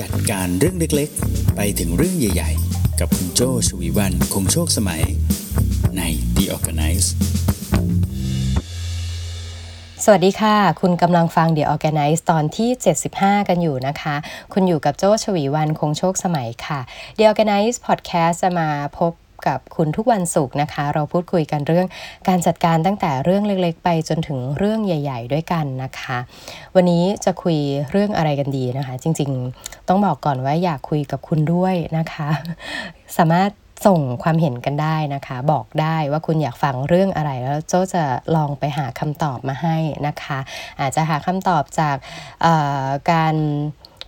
จัดการเรื่องเล็กๆ ไปถึงเรื่องใหญ่ๆ กับคุณโจชวีวันคงโชคสมัยใน The Organize สวัสดีค่ะ คุณกำลังฟัง The Organize ตอนที่ 75 กันอยู่นะคะ คุณอยู่กับโจชวีวันคงโชคสมัยค่ะ The Organize Podcast จะมาพบ กับคุณทุกวันศุกร์นะคะ เราพูดคุยกันเรื่องการจัดการตั้งแต่เรื่องเล็กๆ ไปจนถึงเรื่องใหญ่ ๆ ด้วยกันนะคะ วันนี้จะคุยเรื่องอะไรกันดีนะคะ จริงๆ ต้องบอกก่อนว่าอยากคุยกับคุณด้วยนะคะ สามารถส่งความเห็นกันได้นะคะ บอกได้ว่าคุณอยากฟังเรื่องอะไรแล้วโจจะลองไปหาคำตอบมาให้นะคะ อาจจะหาคำตอบจากการ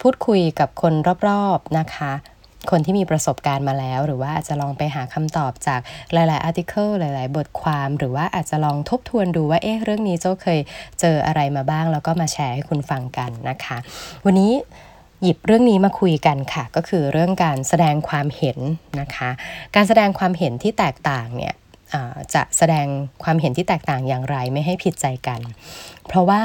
พูดคุยกับคนรอบๆนะคะ คนที่มีประสบการณ์มาแล้ว หรือว่าอาจจะลองไปหาคำตอบจากหลายๆอาร์ติเคิลหลาย ๆ บทความ หรือว่าอาจจะลองทบทวนดูว่าเอ๊ะเรื่องนี้เจ้าเคยเจออะไรมาบ้าง แล้วก็มาแชร์ให้คุณฟังกันนะคะ วันนี้หยิบเรื่องนี้มาคุยกันค่ะ ก็คือเรื่องการแสดงความเห็นนะคะ การแสดงความเห็นที่แตกต่างเนี่ยจะแสดงความเห็นที่แตกต่างอย่างไรไม่ให้ผิดใจกัน เพราะว่า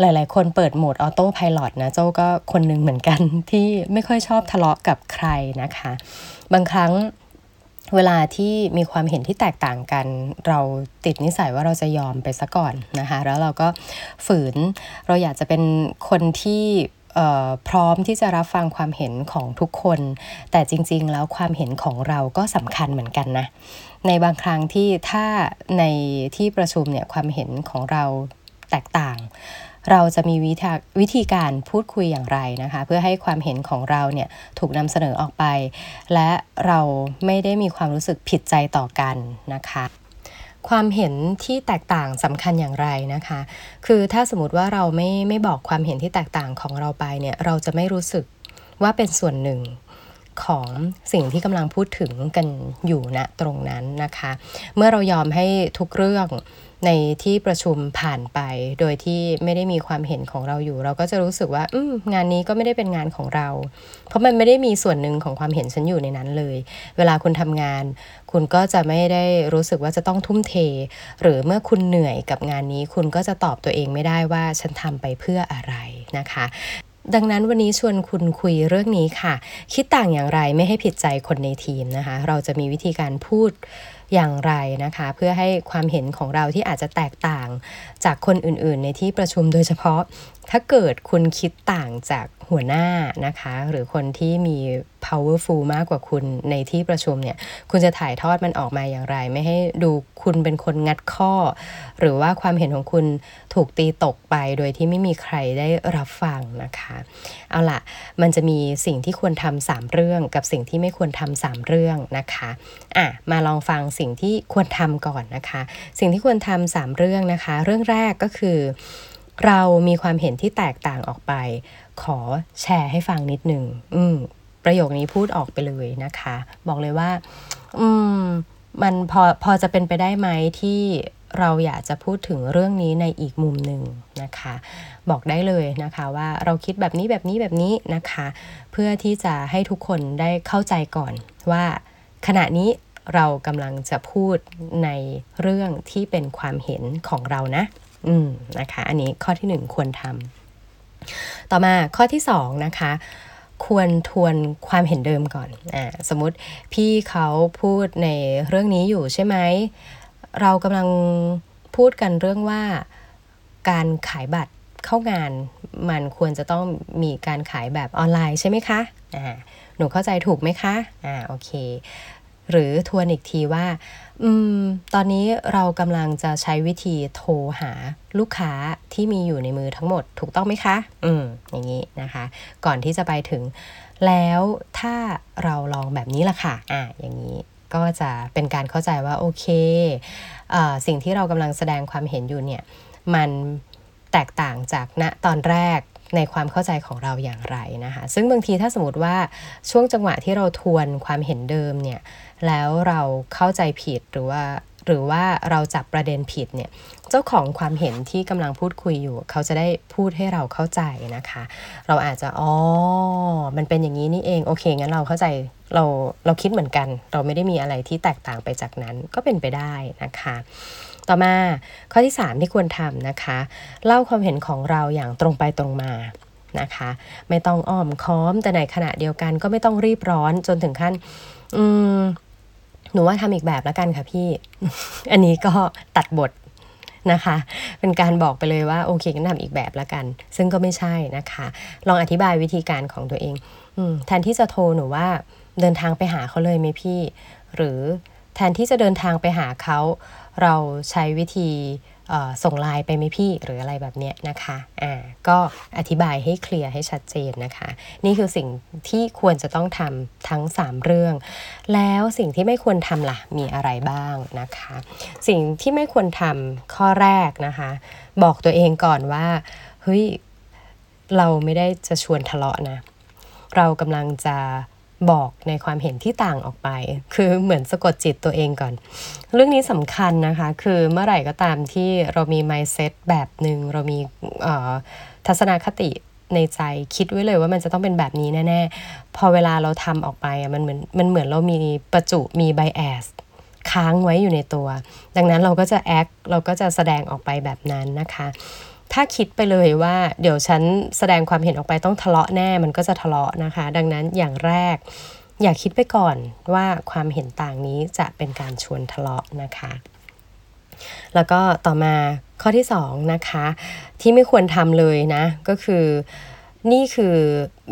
หลายๆ คนเปิดโหมดออโต้พายโนะเจ้าก็คนหนึ่งเหมือนกันที่ไม่ค่อยชอบทะเลาะกับใครนะคะ บางครั้งเวลาที่มีความเห็นที่แตกต่างกัน เราติดนิสัยว่าเราจะยอมไปซะก่อนนะคะ แล้วเราก็ฝืนเราอยากจะเป็นคนที่พร้อมที่จะรับฟังความเห็นของทุกคน แต่จริง ๆ แล้วความเห็นของเราก็สำคัญเหมือนกันนะ ในบางครั้งที่ถ้าในที่ประชุมเนี่ยความเห็นของเราแตกต่าง เราจะมีวิธีวิธีการพูดคุยอย่างไรนะคะ เพื่อให้ความเห็นของเราเนี่ยถูกนำเสนอออกไป และเราไม่ได้มีความรู้สึกผิดใจต่อกันนะคะความเห็นที่แตกต่างสำคัญอย่างไรนะคะ คือถ้าสมมติว่าเราไม่ไม่บอกความเห็นที่แตกต่างของเราไปเนี่ยเราจะไม่รู้สึกว่าเป็นส่วนหนึ่งของสิ่งที่กำลังพูดถึงกันอยู่ณนะตรงนั้นนะคะ เมื่อเรายอมให้ทุกเรื่อง ในที่ประชุมผ่านไป โดยที่ไม่ได้มีความเห็นของเราอยู่ เราก็จะรู้สึกว่า อืงานนี้ก็ไม่ได้เป็นงานของเรา เพราะมันไม่ได้มีส่วนหนึ่งของความเห็นฉันอยู่ในนั้นเลย เวลาคุณทำงาน คุณก็จะไม่ได้รู้สึกว่าจะต้องทุ่มเท หรือเมื่อคุณเหนื่อยกับงานนี้ คุณก็จะตอบตัวเองไม่ได้ว่าฉันทำไปเพื่ออะไรนะคะ ดังนั้นวันนี้ชวนคุณคุยเรื่องนี้ค่ะ คิดต่างอย่างไรไม่ให้ผิดใจคนในทีมนะคะ เราจะมีวิธีการพูดอย่างไรนะคะ เพื่อให้ความเห็นของเราที่อาจจะแตกต่างจากคนอื่นๆ ในที่ประชุมโดยเฉพาะ ถ้าเกิดคุณคิดต่างจาก หัวหน้านะคะ หรือคนที่มี powerful มากกว่าคุณในที่ประชุมเนี่ย คุณจะถ่ายทอดมันออกมาอย่างไร ไม่ให้ดูคุณเป็นคนงัดข้อ หรือว่าความเห็นของคุณถูกตีตกไปโดยที่ไม่มีใครได้รับฟังนะคะ เอาล่ะมันจะมีสิ่งที่ควรทำสามเรื่องกับสิ่งที่ไม่ควรทำสามเรื่องนะคะอะมาลองฟังสิ่งที่ควรทำก่อนนะคะ สิ่งที่ควรทำสามเรื่องนะคะ เรื่องแรกก็คือ เรามีความเห็นที่แตกต่างออกไป ขอแชร์ให้ฟังนิดหนึ่งอืมประโยคนี้พูดออกไปเลยนะคะ บอกเลยว่า อืม มันพอพอจะเป็นไปได้ไหมที่เราอยากจะพูดถึงเรื่องนี้ในอีกมุมหนึ่งนะคะ บอกได้เลยนะคะว่าเราคิดแบบนี้แบบนี้แบบนี้นะคะ เพื่อที่จะให้ทุกคนได้เข้าใจก่อนว่าขณะนี้เรากำลังจะพูดในเรื่องที่เป็นความเห็นของเรานะ อืมนะคะ อันนี้ข้อที่หนึ่งควรทำ ต่อมาข้อที่สองนะคะควรทวนความเห็นเดิมก่อนอ่าสมมติพี่เขาพูดในเรื่องนี้อยู่ใช่ไหม เรากำลังพูดกันเรื่องว่าการขายบัตรเข้างาน มันควรจะต้องมีการขายแบบออนไลน์ใช่ไหมคะอ่าหนูเข้าใจถูกไหมคะอ่าโอเค หรือทวนอีกทีว่าอืมตอนนี้เรากำลังจะใช้วิธีโทรหาลูกค้าที่มีอยู่ในมือทั้งหมดถูกต้องไหมคะ อืมอย่างนี้นะคะ ก่อนที่จะไปถึง แล้วถ้าเราลองแบบนี้ล่ะค่ะ อ่าอย่างนี้ก็จะเป็นการเข้าใจว่าโอเคอสิ่งที่เรากำลังแสดงความเห็นอยู่เนี่ย มันแตกต่างจากณตอนแรก ในความเข้าใจของเราอย่างไรนะคะ ซึ่งบางทีถ้าสมมติว่าช่วงจังหวะที่เราทวนความเห็นเดิมเนี่ย แล้วเราเข้าใจผิดหรือว่า หรือว่าเราจับประเด็นผิดเนี่ยเจ้าของความเห็นที่กำลังพูดคุยอยู่ เขาจะได้พูดให้เราเข้าใจนะคะ เราอาจจะอ๋อมันเป็นอย่างนี้นี่เองโอเคงั้นเราเข้าใจเราเราคิดเหมือนกัน เราไม่ได้มีอะไรที่แตกต่างไปจากนั้นก็เป็นไปได้นะคะ ต่อมาข้อที่ 3 ที่ควรทำนะคะ เล่าความเห็นของเราอย่างตรงไปตรงมานะคะไม่ต้องอ้อมค้อมแต่ในขณะเดียวกันก็ไม่ต้องรีบร้อนจนถึงขั้น อืม หนูว่าทำอีกแบบแล้วกันค่ะพี่ อันนี้ก็ตัดบทนะคะ เป็นการบอกไปเลยว่าโอเคกันทำอีกแบบแล้วกัน ซึ่งก็ไม่ใช่นะคะ ลองอธิบายวิธีการของตัวเองอแทนที่จะโทรหนูว่าเดินทางไปหาเขาเลยไหมพี่ หรือแทนที่จะเดินทางไปหาเขา เราใช้วิธี ส่งไลน์ไปไหมพี่หรืออะไรแบบเนี้ยนะคะอ่าก็อธิบายให้เคลียร์ให้ชัดเจนนะคะ นี่คือสิ่งที่ควรจะต้องทำทั้ง 3 เรื่อง แล้วสิ่งที่ไม่ควรทำล่ะมีอะไรบ้างนะคะ สิ่งที่ไม่ควรทำข้อแรกนะคะ บอกตัวเองก่อนว่าเฮ้ยเราไม่ได้จะชวนทะเลาะนะ เรากำลังจะ บอกในความเห็นที่ต่างออกไป คือเหมือนสะกดจิตตัวเองก่อน เรื่องนี้สำคัญนะคะ คือเมื่อไหร่ก็ตามที่เรามี mindset แบบหนึ่งเรามีทัศนคติในใจคิดไว้เลยว่ามันจะต้องเป็นแบบนี้แน่ ๆ พอเวลาเราทำออกไปมันเหมือนมันเหมือนเรามีประจุมี bias ค้างไว้อยู่ในตัว ดังนั้นเราก็จะ act เราก็จะแสดงออกไปแบบนั้นนะคะ ถ้าคิดไปเลยว่าเดี๋ยวฉันแสดงความเห็นออกไปต้องทะเลาะแน่มันก็จะทะเลาะนะคะ ดังนั้นอย่างแรก อย่าคิดไปก่อนว่าความเห็นต่างนี้จะเป็นการชวนทะเลาะนะคะ แล้วก็ต่อมาข้อที่2นะคะที่ไม่ควรทำเลยนะ ก็คือนี่คือ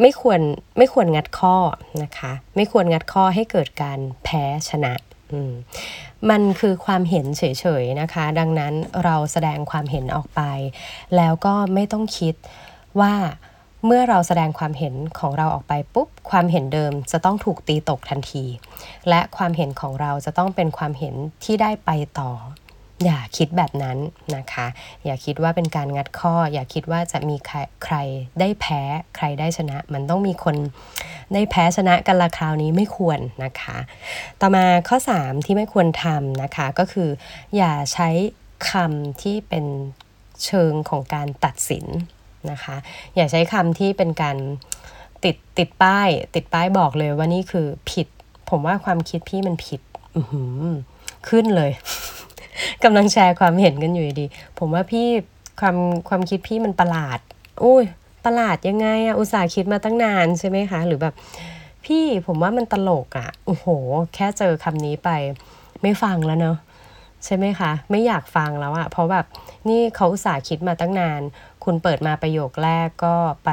ไม่ควรไม่ควรงัดข้อนะคะ ไม่ควรงัดข้อให้เกิดการแพ้ชนะ มันคือความเห็นเฉยๆนะคะ ดังนั้นเราแสดงความเห็นออกไป แล้วก็ไม่ต้องคิดว่าเมื่อเราแสดงความเห็นของเราออกไปปุ๊บ ความเห็นเดิมจะต้องถูกตีตกทันที และความเห็นของเราจะต้องเป็นความเห็นที่ได้ไปต่อ อย่าคิดแบบนั้นนะคะ อย่าคิดว่าเป็นการงัดข้อ อย่าคิดว่าจะมีใครใครได้แพ้ใครได้ชนะ มันต้องมีคนได้แพ้ชนะกันละคราวนี้ไม่ควรนะคะ ต่อมาข้อ 3 ที่ไม่ควรทำนะคะก็คือ อย่าใช้คำที่เป็นเชิงของการตัดสินนะคะ อย่าใช้คำที่เป็นการติดติดป้าย ติดป้ายบอกเลยว่านี่คือผิด ผมว่าความคิดพี่มันผิดขึ้นเลย กำลังแชร์ความเห็นกันอยู่ดี ผมว่าพี่ความความคิดพี่มันประหลาดอุ้ยประหลาดยังไงอะอุตส่าห์คิดมาตั้งนานใช่ไหมคะ หรือแบบ พี่ผมว่ามันตลกอะโอ้โห แค่เจอคำนี้ไป ไม่ฟังแล้วเนาะใช่ไหมคะ ไม่อยากฟังแล้วอะเพราะแบบนี่เขาอุตส่าห์คิดมาตั้งนาน คุณเปิดมาประโยคแรกก็ไป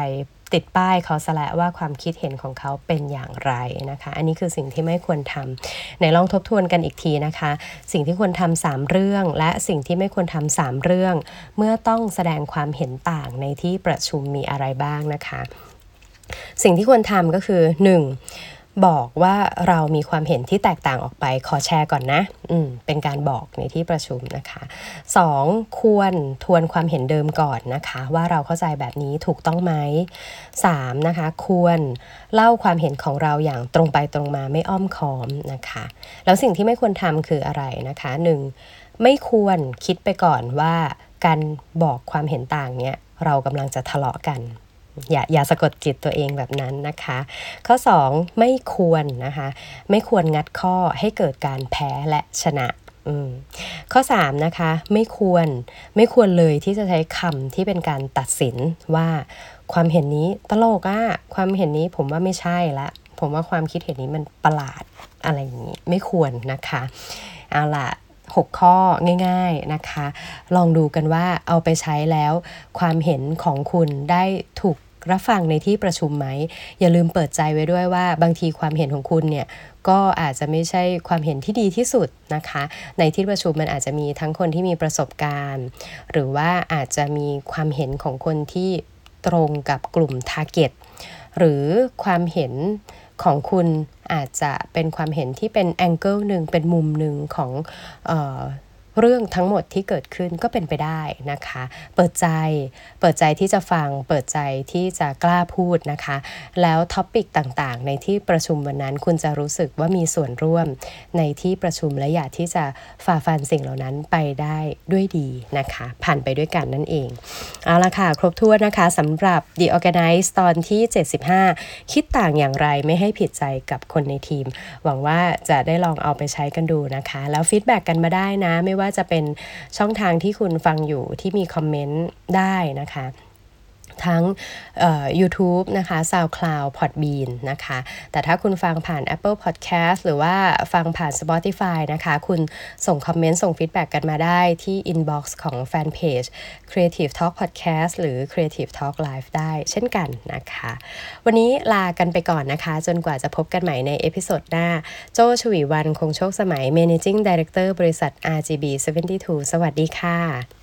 ติดป้ายเขาสะละว่าความคิดเห็นของเขาเป็นอย่างไรนะคะ อันนี้คือสิ่งที่ไม่ควรทำในลองทบทวนกันอีกทีนะคะ สิ่งที่ควรทำสามเรื่อง และสิ่งที่ไม่ควรทำสามเรื่อง เมื่อต้องแสดงความเห็นต่างในที่ประชุมมีอะไรบ้างนะคะ สิ่งที่ควรทำก็คือ 1. บอกว่าเรามีความเห็นที่แตกต่างออกไปขอแชร์ก่อนนะ อืมเป็นการบอกในที่ประชุมนะคะ 2. ควรทวนความเห็นเดิมก่อนนะคะ ว่าเราเข้าใจแบบนี้ถูกต้องไหม 3. นะคะ ควรเล่าความเห็นของเราอย่างตรงไปตรงมาไม่อ้อมค้อมนะคะ แล้วสิ่งที่ไม่ควรทำคืออะไรนะคะ 1. ไม่ควรคิดไปก่อนว่าการบอกความเห็นต่างเนี้ยเรากำลังจะทะเลาะกัน อย่าอย่าสะกดจิตตัวเองแบบนั้นนะคะ ข้อ 2 ไม่ควรนะคะ ไม่ควรงัดข้อให้เกิดการแพ้และชนะข้อ 3 นะคะ ไม่ควรไม่ควรเลยที่จะใช้คำที่เป็นการตัดสินว่าความเห็นนี้ตลกอะความเห็นนี้ผมว่าไม่ใช่ละ ผมว่าความคิดเห็นนี้มันประหลาดอะไรอย่างนี้ ไม่ควรนะคะเอาละ6 ข้อง่าย ๆนะคะ ลองดูกันว่าเอาไปใช้แล้ว ความเห็นของคุณได้ถูก รับฟังในที่ประชุมไหม อย่าลืมเปิดใจไว้ด้วยว่าบางทีความเห็นของคุณเนี่ยก็อาจจะไม่ใช่ความเห็นที่ดีที่สุดนะคะ ในที่ประชุมมันอาจจะมีทั้งคนที่มีประสบการณ์ หรือว่าอาจจะมีความเห็นของคนที่ตรงกับกลุ่ม target หรือความเห็นของคุณอาจจะเป็นความเห็นที่เป็น angle หนึ่งเป็นมุมหนึ่งของออ เรื่องทั้งหมดที่เกิดขึ้นก็เป็นไปได้นะคะ เปิดใจ เปิดใจที่จะฟัง เปิดใจที่จะกล้าพูดนะคะ แล้ว topic ต่างๆ ในที่ประชุมวันนั้นคุณจะรู้สึกว่ามีส่วนร่วมในที่ประชุมและอยากที่จะฝ่าฟันสิ่งเหล่านั้นไปได้ด้วยดีนะคะ ผ่านไปด้วยกันนั่นเอง เอาละค่ะ ครบถ้วนนะคะสำหรับ The ORGANICE ตอนที่ 75 คิดต่างอย่างไรไม่ให้ผิดใจกับคนในทีม หวังว่าจะได้ลองเอาไปใช้กันดูนะคะ แล้ว feedback กันมาได้นะ ไม่ว่าจะเป็นช่องทางที่คุณฟังอยู่ที่มีคอมเมนต์ได้นะคะ ทั้ง YouTube นะคะ SoundCloud Podbean นะคะ แต่ถ้าคุณฟังผ่าน Apple Podcast หรือว่าฟังผ่าน Spotify นะคะ คุณส่งคอมเมนต์ ส่ง feedback กันมาได้ที่ inbox ของแฟนเพจ Creative Talk Podcast หรือ Creative Talk Live ได้เช่นกันนะคะ วันนี้ลากันไปก่อนนะคะ จนกว่าจะพบกันใหม่ใน episode หน้า โจชวีวันคงโชคสมัย Managing Director บริษัท RGB 72 สวัสดีค่ะ